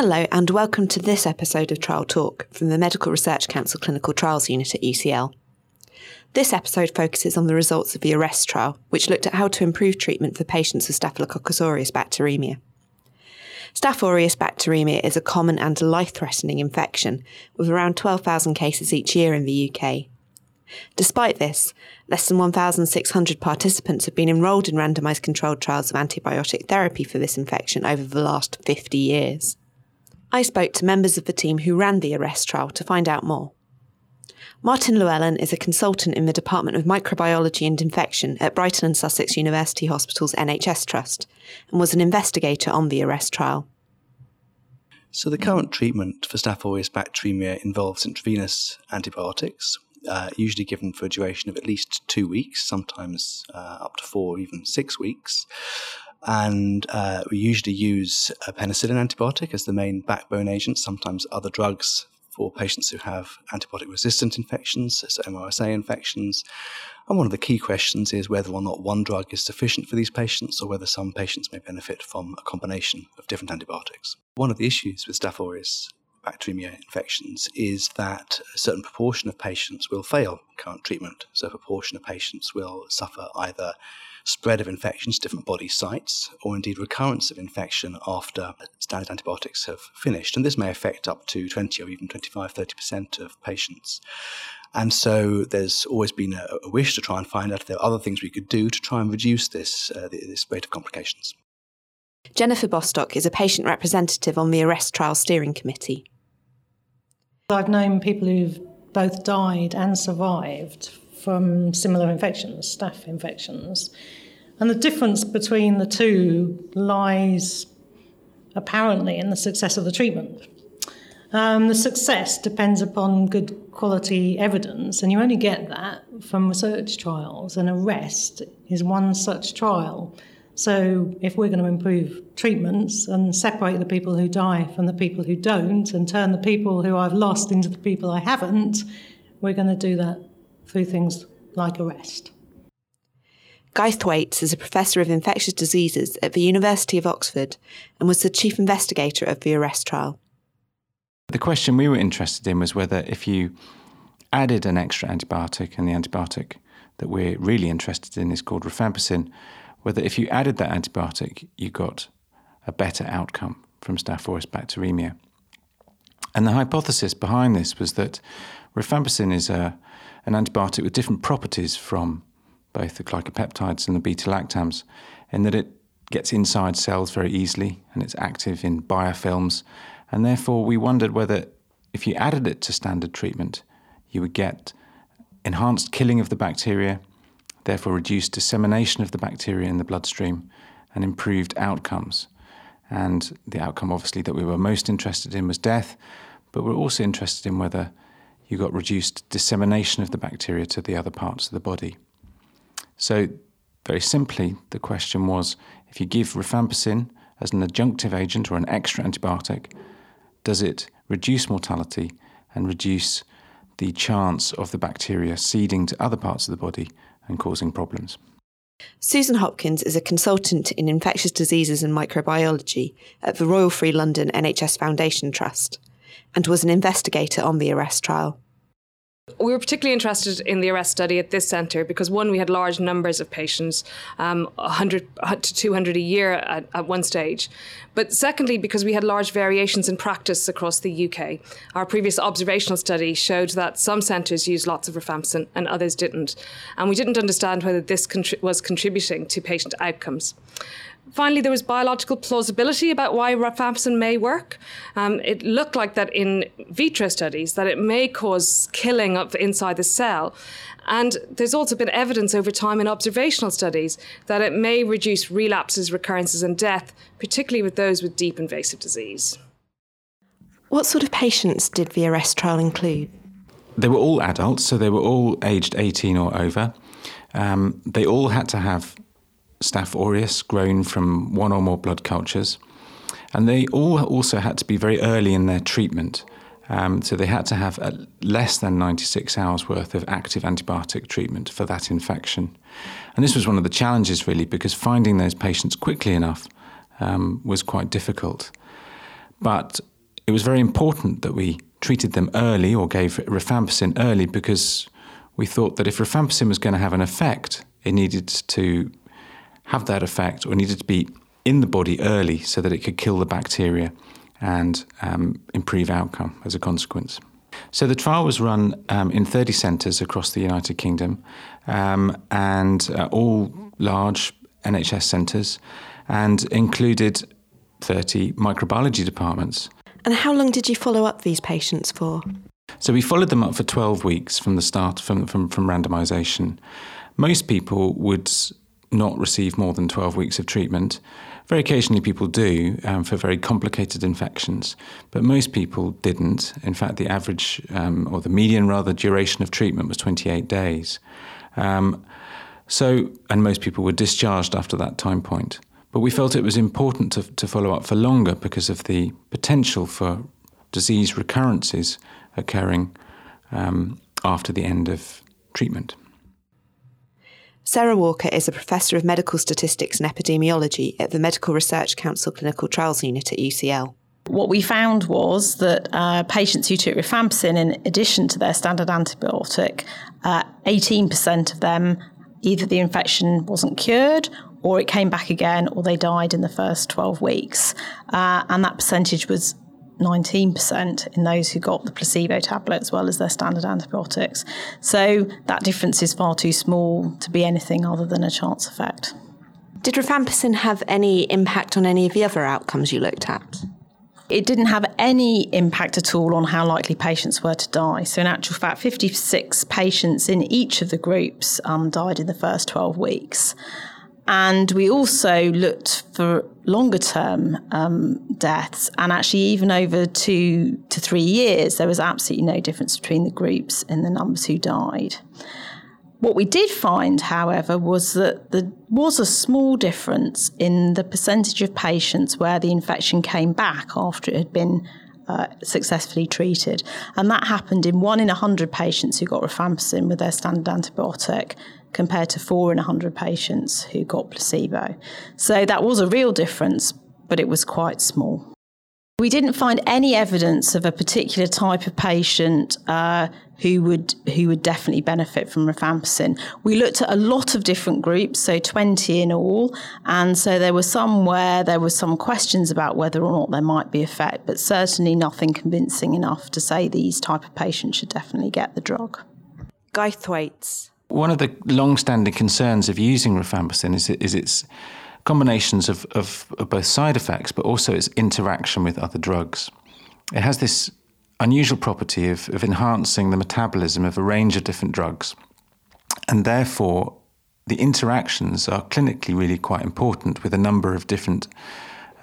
Hello, and welcome to this episode of Trial Talk from the Medical Research Council Clinical Trials Unit at UCL. This episode focuses on the results of the ARREST trial, which looked at how to improve treatment for patients with Staphylococcus aureus bacteremia. Staph aureus bacteremia is a common and life threatening infection, with around 12,000 cases each year in the UK. Despite this, less than 1,600 participants have been enrolled in randomised controlled trials of antibiotic therapy for this infection over the last 50 years. I spoke to members of the team who ran the ARREST trial to find out more. Martin Llewellyn is a consultant in the Department of Microbiology and Infection at Brighton and Sussex University Hospital's NHS Trust and was an investigator on the ARREST trial. So, the current treatment for Staph aureus bacteremia involves intravenous antibiotics, uh, usually given for a duration of at least two weeks, sometimes uh, up to four, even six weeks. And uh, we usually use a penicillin antibiotic as the main backbone agent, sometimes other drugs for patients who have antibiotic resistant infections, so MRSA infections. And one of the key questions is whether or not one drug is sufficient for these patients or whether some patients may benefit from a combination of different antibiotics. One of the issues with Staph aureus bacteremia infections is that a certain proportion of patients will fail current treatment. So, a proportion of patients will suffer either spread of infections to different body sites, or indeed recurrence of infection after standard antibiotics have finished. And this may affect up to 20 or even 25, 30% of patients. And so there's always been a, a, wish to try and find out if there are other things we could do to try and reduce this, uh, this rate of complications. Jennifer Bostock is a patient representative on the ARREST Trial Steering Committee. I've known people who've both died and survived from similar infections, staph infections. And the difference between the two lies apparently in the success of the treatment. Um, the success depends upon good quality evidence, and you only get that from research trials, and ARREST is one such trial. So, if we're going to improve treatments and separate the people who die from the people who don't, and turn the people who I've lost into the people I haven't, we're going to do that through things like ARREST. Guy Thwaites is a professor of infectious diseases at the University of Oxford and was the chief investigator of the ARREST trial. The question we were interested in was whether if you added an extra antibiotic, and the antibiotic that we're really interested in is called rifampicin, whether if you added that antibiotic, you got a better outcome from Staph aureus bacteremia. And the hypothesis behind this was that rifampicin is a, an antibiotic with different properties from both the glycopeptides and the beta lactams, in that it gets inside cells very easily and it's active in biofilms. And therefore, we wondered whether if you added it to standard treatment, you would get enhanced killing of the bacteria, therefore reduced dissemination of the bacteria in the bloodstream, and improved outcomes. And the outcome, obviously, that we were most interested in was death, but we're also interested in whether you got reduced dissemination of the bacteria to the other parts of the body. So, very simply, the question was if you give rifampicin as an adjunctive agent or an extra antibiotic, does it reduce mortality and reduce the chance of the bacteria seeding to other parts of the body and causing problems? Susan Hopkins is a consultant in infectious diseases and microbiology at the Royal Free London NHS Foundation Trust and was an investigator on the ARREST trial. We were particularly interested in the ARREST study at this centre because one, we had large numbers of patients, um, 100 to 200 a year at, at, one stage. But secondly, because we had large variations in practice across the UK. Our previous observational study showed that some centres used lots of rifampicin and others didn't. And we didn't understand whether this contri- was contributing to patient outcomes. Finally, there was biological plausibility about why rifampicin may work. Um, it looked like that in vitro studies that it may cause killing of inside the cell. And there's also been evidence over time in observational studies that it may reduce relapses, recurrences, and death, particularly with those with deep invasive disease. What sort of patients did the ARREST trial include? They were all adults, so they were all aged 18 or over. Um, they all had to have Staph aureus grown from one or more blood cultures. And they all also had to be very early in their treatment. Um, so they had to have less than 96 hours worth of active antibiotic treatment for that infection. And this was one of the challenges, really, because finding those patients quickly enough um, was quite difficult. But it was very important that we treated them early or gave rifampicin early because we thought that if rifampicin was going to have an effect, it needed to have that effect or needed to be in the body early so that it could kill the bacteria and um, improve outcome as a consequence. So the trial was run um, in 30 centres across the United Kingdom um, and uh, all large NHS centres and included 30 microbiology departments. And how long did you follow up these patients for? So we followed them up for 12 weeks from the start, from, from, from randomisation. Most people would not receive more than 12 weeks of treatment. Very occasionally, people do um, for very complicated infections, but most people didn't. In fact, the average, um, or the median rather, duration of treatment was 28 days. Um, so, and most people were discharged after that time point. But we felt it was important to, to follow up for longer because of the potential for disease recurrences occurring um, after the end of treatment. Sarah Walker is a professor of medical statistics and epidemiology at the Medical Research Council Clinical Trials Unit at UCL. What we found was that uh, patients who took rifampicin in addition to their standard antibiotic, uh, 18% of them either the infection wasn't cured or it came back again or they died in the first 12 weeks. Uh, and that percentage was 19% in those who got the placebo tablet as well as their standard antibiotics. So that difference is far too small to be anything other than a chance effect. Did rifampicin have any impact on any of the other outcomes you looked at? It didn't have any impact at all on how likely patients were to die. So, in actual fact, 56 patients in each of the groups um, died in the first 12 weeks. And we also looked for longer term um, deaths, and actually, even over two to three years, there was absolutely no difference between the groups in the numbers who died. What we did find, however, was that there was a small difference in the percentage of patients where the infection came back after it had been uh, successfully treated. And that happened in one in 100 patients who got rifampicin with their standard antibiotic compared to four in 100 patients who got placebo. So that was a real difference, but it was quite small. We didn't find any evidence of a particular type of patient uh, who would who would definitely benefit from rifampicin. We looked at a lot of different groups, so 20 in all, and so there were some where there were some questions about whether or not there might be effect, but certainly nothing convincing enough to say these type of patients should definitely get the drug. Guy Thwaites. One of the long-standing concerns of using rifampicin is, is its combinations of, of, of both side effects, but also its interaction with other drugs. It has this unusual property of, of enhancing the metabolism of a range of different drugs. And therefore, the interactions are clinically really quite important with a number of different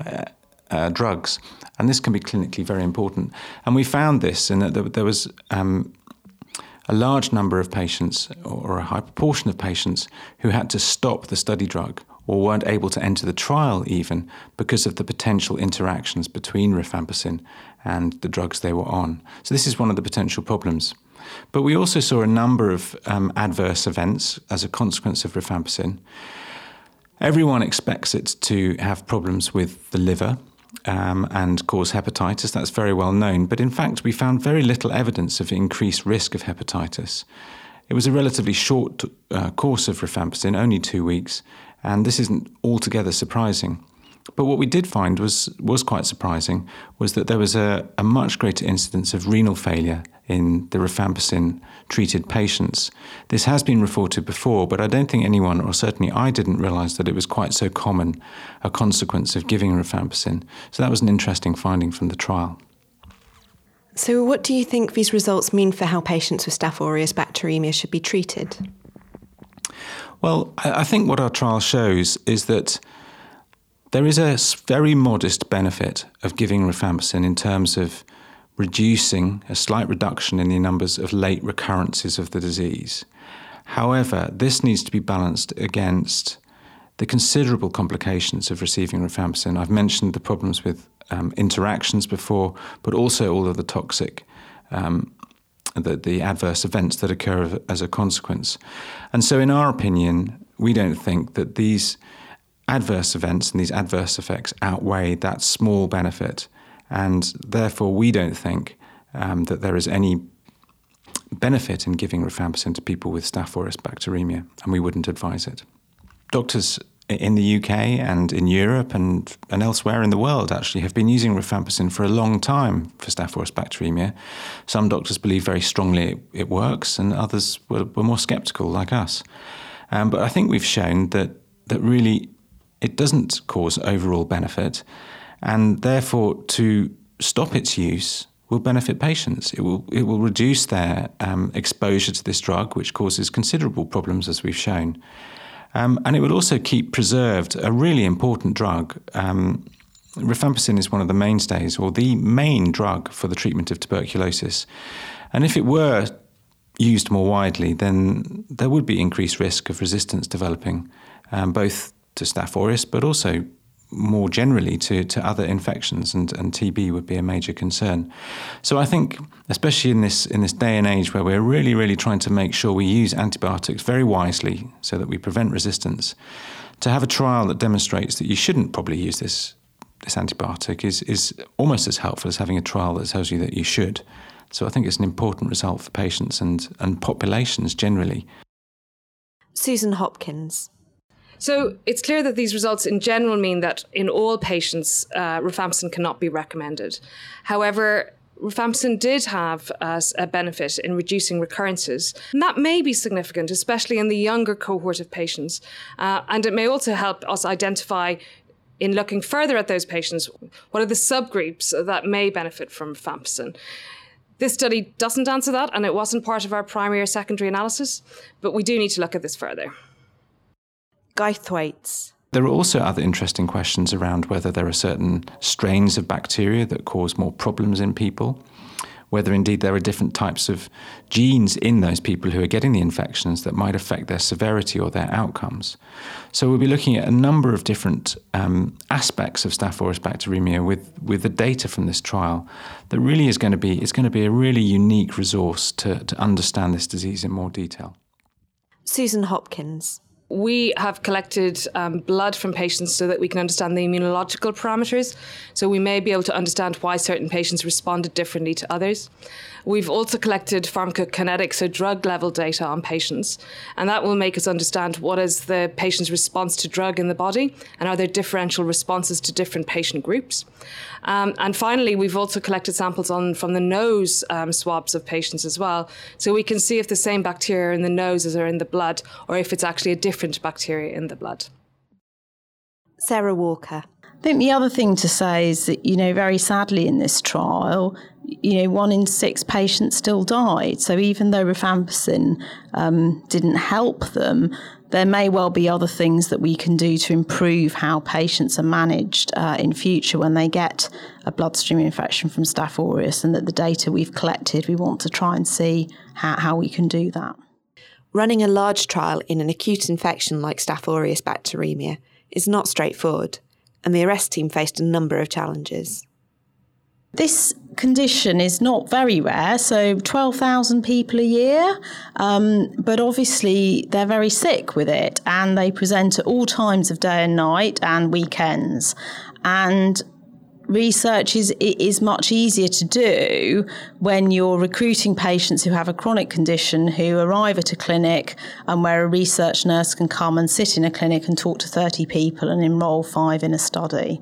uh, uh, drugs. And this can be clinically very important. And we found this in that there, there was um, a large number of patients, or a high proportion of patients, who had to stop the study drug or weren't able to enter the trial even because of the potential interactions between rifampicin and the drugs they were on. So, this is one of the potential problems. But we also saw a number of um, adverse events as a consequence of rifampicin. Everyone expects it to have problems with the liver um, and cause hepatitis. That's very well known. But in fact, we found very little evidence of increased risk of hepatitis. It was a relatively short uh, course of rifampicin, only two weeks, and this isn't altogether surprising. But what we did find was was quite surprising was that there was a, a much greater incidence of renal failure in the rifampicin treated patients. This has been reported before, but I don't think anyone, or certainly I didn't realise that it was quite so common a consequence of giving rifampicin. So that was an interesting finding from the trial. So, what do you think these results mean for how patients with Staph aureus bacteremia should be treated? Well, I think what our trial shows is that there is a very modest benefit of giving rifampicin in terms of reducing a slight reduction in the numbers of late recurrences of the disease. However, this needs to be balanced against the considerable complications of receiving rifampicin. I've mentioned the problems with um, interactions before, but also all of the toxic, um, the, the adverse events that occur as a consequence. And so, in our opinion, we don't think that these adverse events and these adverse effects outweigh that small benefit And therefore, we don't think um, that there is any benefit in giving rifampicin to people with Staph aureus bacteremia, and we wouldn't advise it. Doctors in the UK and in Europe and, and elsewhere in the world actually have been using rifampicin for a long time for Staph aureus bacteremia. Some doctors believe very strongly it, it works, and others were, were more sceptical, like us. Um, but I think we've shown that that really it doesn't cause overall benefit, and therefore to stop its use will benefit patients. It will it will reduce their um, exposure to this drug, which causes considerable problems, as we've shown. Um, and it would also keep preserved a really important drug. Um, rifampicin is one of the mainstays, or the main drug for the treatment of tuberculosis. And if it were used more widely, then there would be increased risk of resistance developing, um, both to Staph aureus, but also more generally to, to other infections, and, and TB would be a major concern. So I think, especially in this in this day and age where we're really, really trying to make sure we use antibiotics very wisely so that we prevent resistance, to have a trial that demonstrates that you shouldn't probably use this this antibiotic is is almost as helpful as having a trial that tells you that you should. So I think it's an important result for patients and, and populations generally. Susan Hopkins. So it's clear that these results in general mean that in all patients, uh, rifampicin cannot be recommended. However, rifampicin did have uh, a benefit in reducing recurrences. And that may be significant, especially in the younger cohort of patients. Uh, and it may also help us identify, in looking further at those patients, what are the subgroups that may benefit from rifampicin. This study doesn't answer that, and it wasn't part of our primary or secondary analysis, but we do need to look at this further. Guy Thwaites. There are also other interesting questions around whether there are certain strains of bacteria that cause more problems in people, whether indeed there are different types of genes in those people who are getting the infections that might affect their severity or their outcomes. So we'll be looking at a number of different um, aspects of Staph aureus bacteremia with, with the data from this trial that really is going to be, it's going to be a really unique resource to, to understand this disease in more detail. Susan Hopkins. We have collected um, blood from patients so that we can understand the immunological parameters. So we may be able to understand why certain patients responded differently to others. We've also collected pharmacokinetics, so drug level data on patients, and that will make us understand what is the patient's response to drug in the body and are there differential responses to different patient groups. Um, and finally, we've also collected samples on from the nose um, swabs of patients as well, so we can see if the same bacteria in the noses are in the blood or if it's actually a different bacteria in the blood. Sarah Walker. I think the other thing to say is that, you know, very sadly in this trial, you know, one in six patients still died. So even though rifampicin um, didn't help them, there may well be other things that we can do to improve how patients are managed uh, in future when they get a bloodstream infection from Staph aureus, and that the data we've collected, we want to try and see how, how we can do that. Running a large trial in an acute infection like Staph aureus bacteremia is not straightforward, and the arrest team faced a number of challenges. This condition is not very rare, so 12,000 people a year, um, but obviously they're very sick with it and they present at all times of day and night and weekends. And research is is much easier to do when you're recruiting patients who have a chronic condition who arrive at a clinic and where a research nurse can come and sit in a clinic and talk to 30 people and enroll five in a study.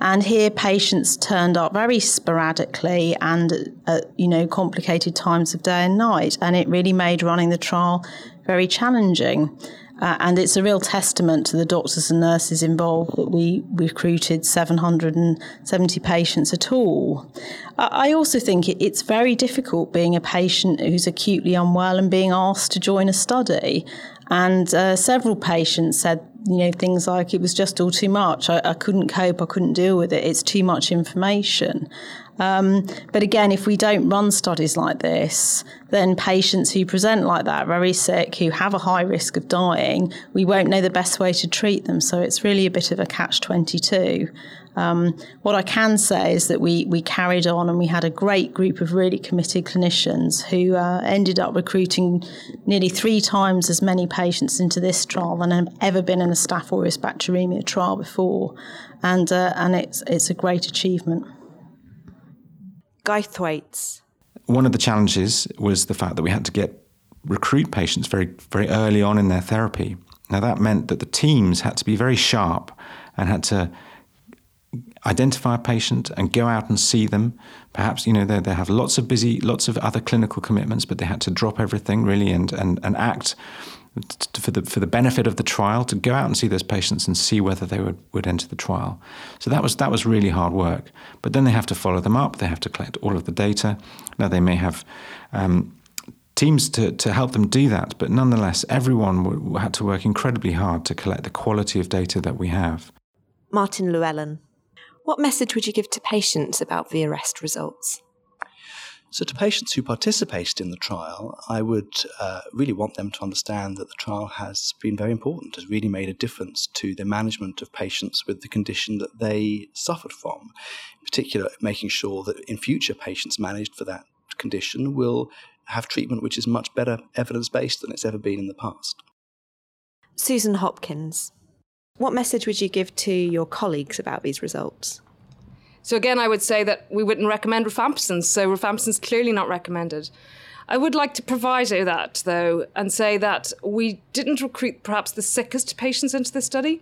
And here patients turned up very sporadically and at you know complicated times of day and night and it really made running the trial very challenging. Uh, and it's a real testament to the doctors and nurses involved that we recruited 770 patients at all. I also think it's very difficult being a patient who's acutely unwell and being asked to join a study. And uh, several patients said, you know, things like it was just all too much. I, I couldn't cope. I couldn't deal with it. It's too much information. Um, but again, if we don't run studies like this, then patients who present like that, very sick, who have a high risk of dying, we won't know the best way to treat them. So it's really a bit of a catch 22. Um, what I can say is that we, we carried on and we had a great group of really committed clinicians who uh, ended up recruiting nearly three times as many patients into this trial than have ever been in a Staph aureus bacteremia trial before. And, uh, and it's, it's a great achievement. Guy Thwaites. One of the challenges was the fact that we had to get recruit patients very very early on in their therapy. Now that meant that the teams had to be very sharp and had to identify a patient and go out and see them. Perhaps you know they, they have lots of busy, lots of other clinical commitments, but they had to drop everything really and and, and act for the for the benefit of the trial to go out and see those patients and see whether they would, would enter the trial. So that was that was really hard work. But then they have to follow them up. They have to collect all of the data. Now they may have. Um, teams to, to help them do that, but nonetheless, everyone w- had to work incredibly hard to collect the quality of data that we have. Martin Llewellyn. What message would you give to patients about the arrest results? So, to patients who participated in the trial, I would uh, really want them to understand that the trial has been very important, has really made a difference to the management of patients with the condition that they suffered from. In particular, making sure that in future patients managed for that condition will have treatment which is much better evidence based than it's ever been in the past. Susan Hopkins. What message would you give to your colleagues about these results? So again, I would say that we wouldn't recommend rifampicin. So rifampicin is clearly not recommended. I would like to proviso that, though, and say that we didn't recruit perhaps the sickest patients into the study,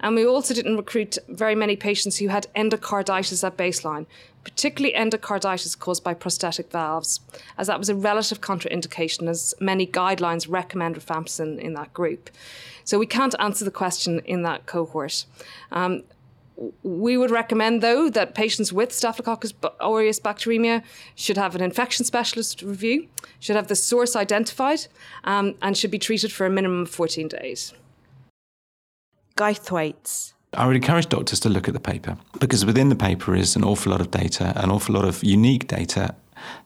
and we also didn't recruit very many patients who had endocarditis at baseline, particularly endocarditis caused by prosthetic valves, as that was a relative contraindication, as many guidelines recommend rifampicin in that group. So we can't answer the question in that cohort. Um, we would recommend, though, that patients with Staphylococcus aureus bacteremia should have an infection specialist review, should have the source identified, um, and should be treated for a minimum of 14 days. Guy Thwaites. I would encourage doctors to look at the paper because within the paper is an awful lot of data, an awful lot of unique data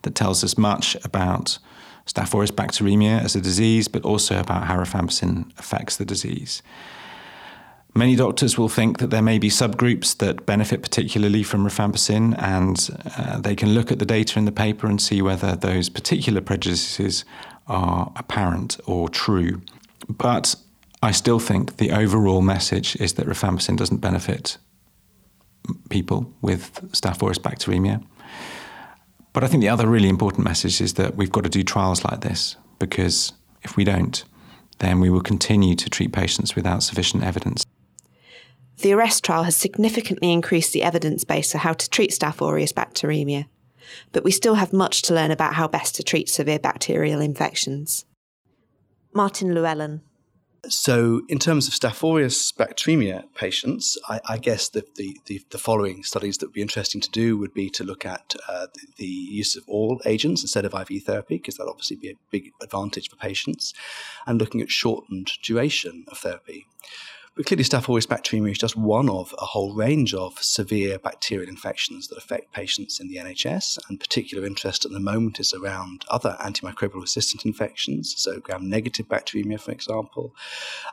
that tells us much about Staph aureus bacteremia as a disease, but also about how rifampicin affects the disease. Many doctors will think that there may be subgroups that benefit particularly from rifampicin, and uh, they can look at the data in the paper and see whether those particular prejudices are apparent or true. But I still think the overall message is that rifampicin doesn't benefit people with Staph aureus bacteremia. But I think the other really important message is that we've got to do trials like this because if we don't, then we will continue to treat patients without sufficient evidence. The ARREST trial has significantly increased the evidence base for how to treat Staph aureus bacteremia, but we still have much to learn about how best to treat severe bacterial infections. Martin Llewellyn. So, in terms of Staph aureus bacteremia patients, I, I guess the, the, the, following studies that would be interesting to do would be to look at uh, the, the, use of oral agents instead of IV therapy, because that obviously be a big advantage for patients, and looking at shortened duration of therapy. But clearly, Staph aureus bacteremia is just one of a whole range of severe bacterial infections that affect patients in the NHS. And particular interest at the moment is around other antimicrobial resistant infections, so gram negative bacteremia, for example.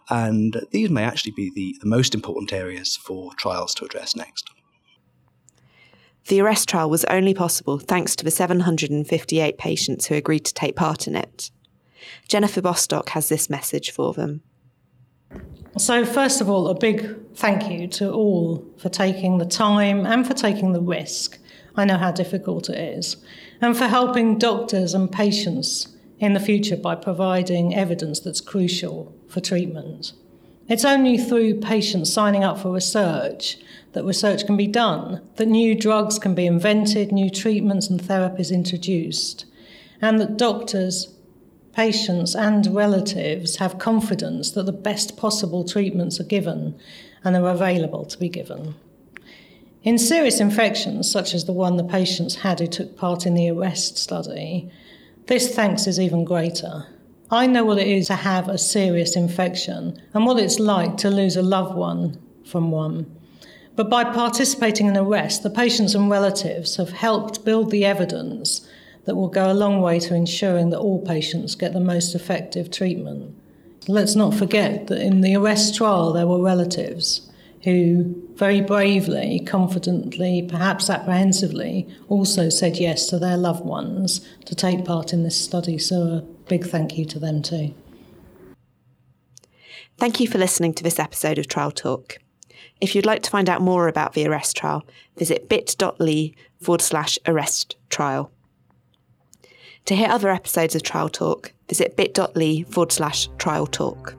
And these may actually be the, the most important areas for trials to address next. The ARREST trial was only possible thanks to the 758 patients who agreed to take part in it. Jennifer Bostock has this message for them. So, first of all, a big thank you to all for taking the time and for taking the risk. I know how difficult it is. And for helping doctors and patients in the future by providing evidence that's crucial for treatment. It's only through patients signing up for research that research can be done, that new drugs can be invented, new treatments and therapies introduced, and that doctors patients and relatives have confidence that the best possible treatments are given and are available to be given. In serious infections, such as the one the patients had who took part in the ARREST study, this thanks is even greater. I know what it is to have a serious infection and what it's like to lose a loved one from one. But by participating in ARREST, the patients and relatives have helped build the evidence that will go a long way to ensuring that all patients get the most effective treatment. Let's not forget that in the ARREST trial, there were relatives who very bravely, confidently, perhaps apprehensively, also said yes to their loved ones to take part in this study. So, a big thank you to them too. Thank you for listening to this episode of Trial Talk. If you'd like to find out more about the arrest trial, visit bit.ly forward slash arrest trial. To hear other episodes of Trial Talk, visit bit.ly forward slash trial talk.